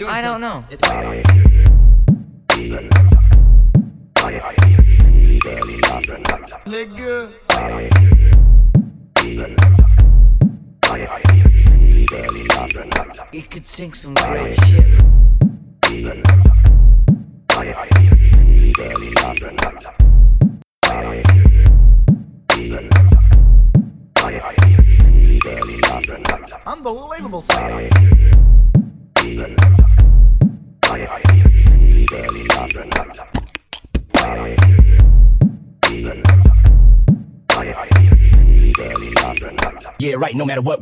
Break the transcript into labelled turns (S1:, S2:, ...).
S1: I don't know.
S2: Nigga.
S1: You could sing some great shit.
S2: Unbelievable.
S3: Yeah, right, no matter what.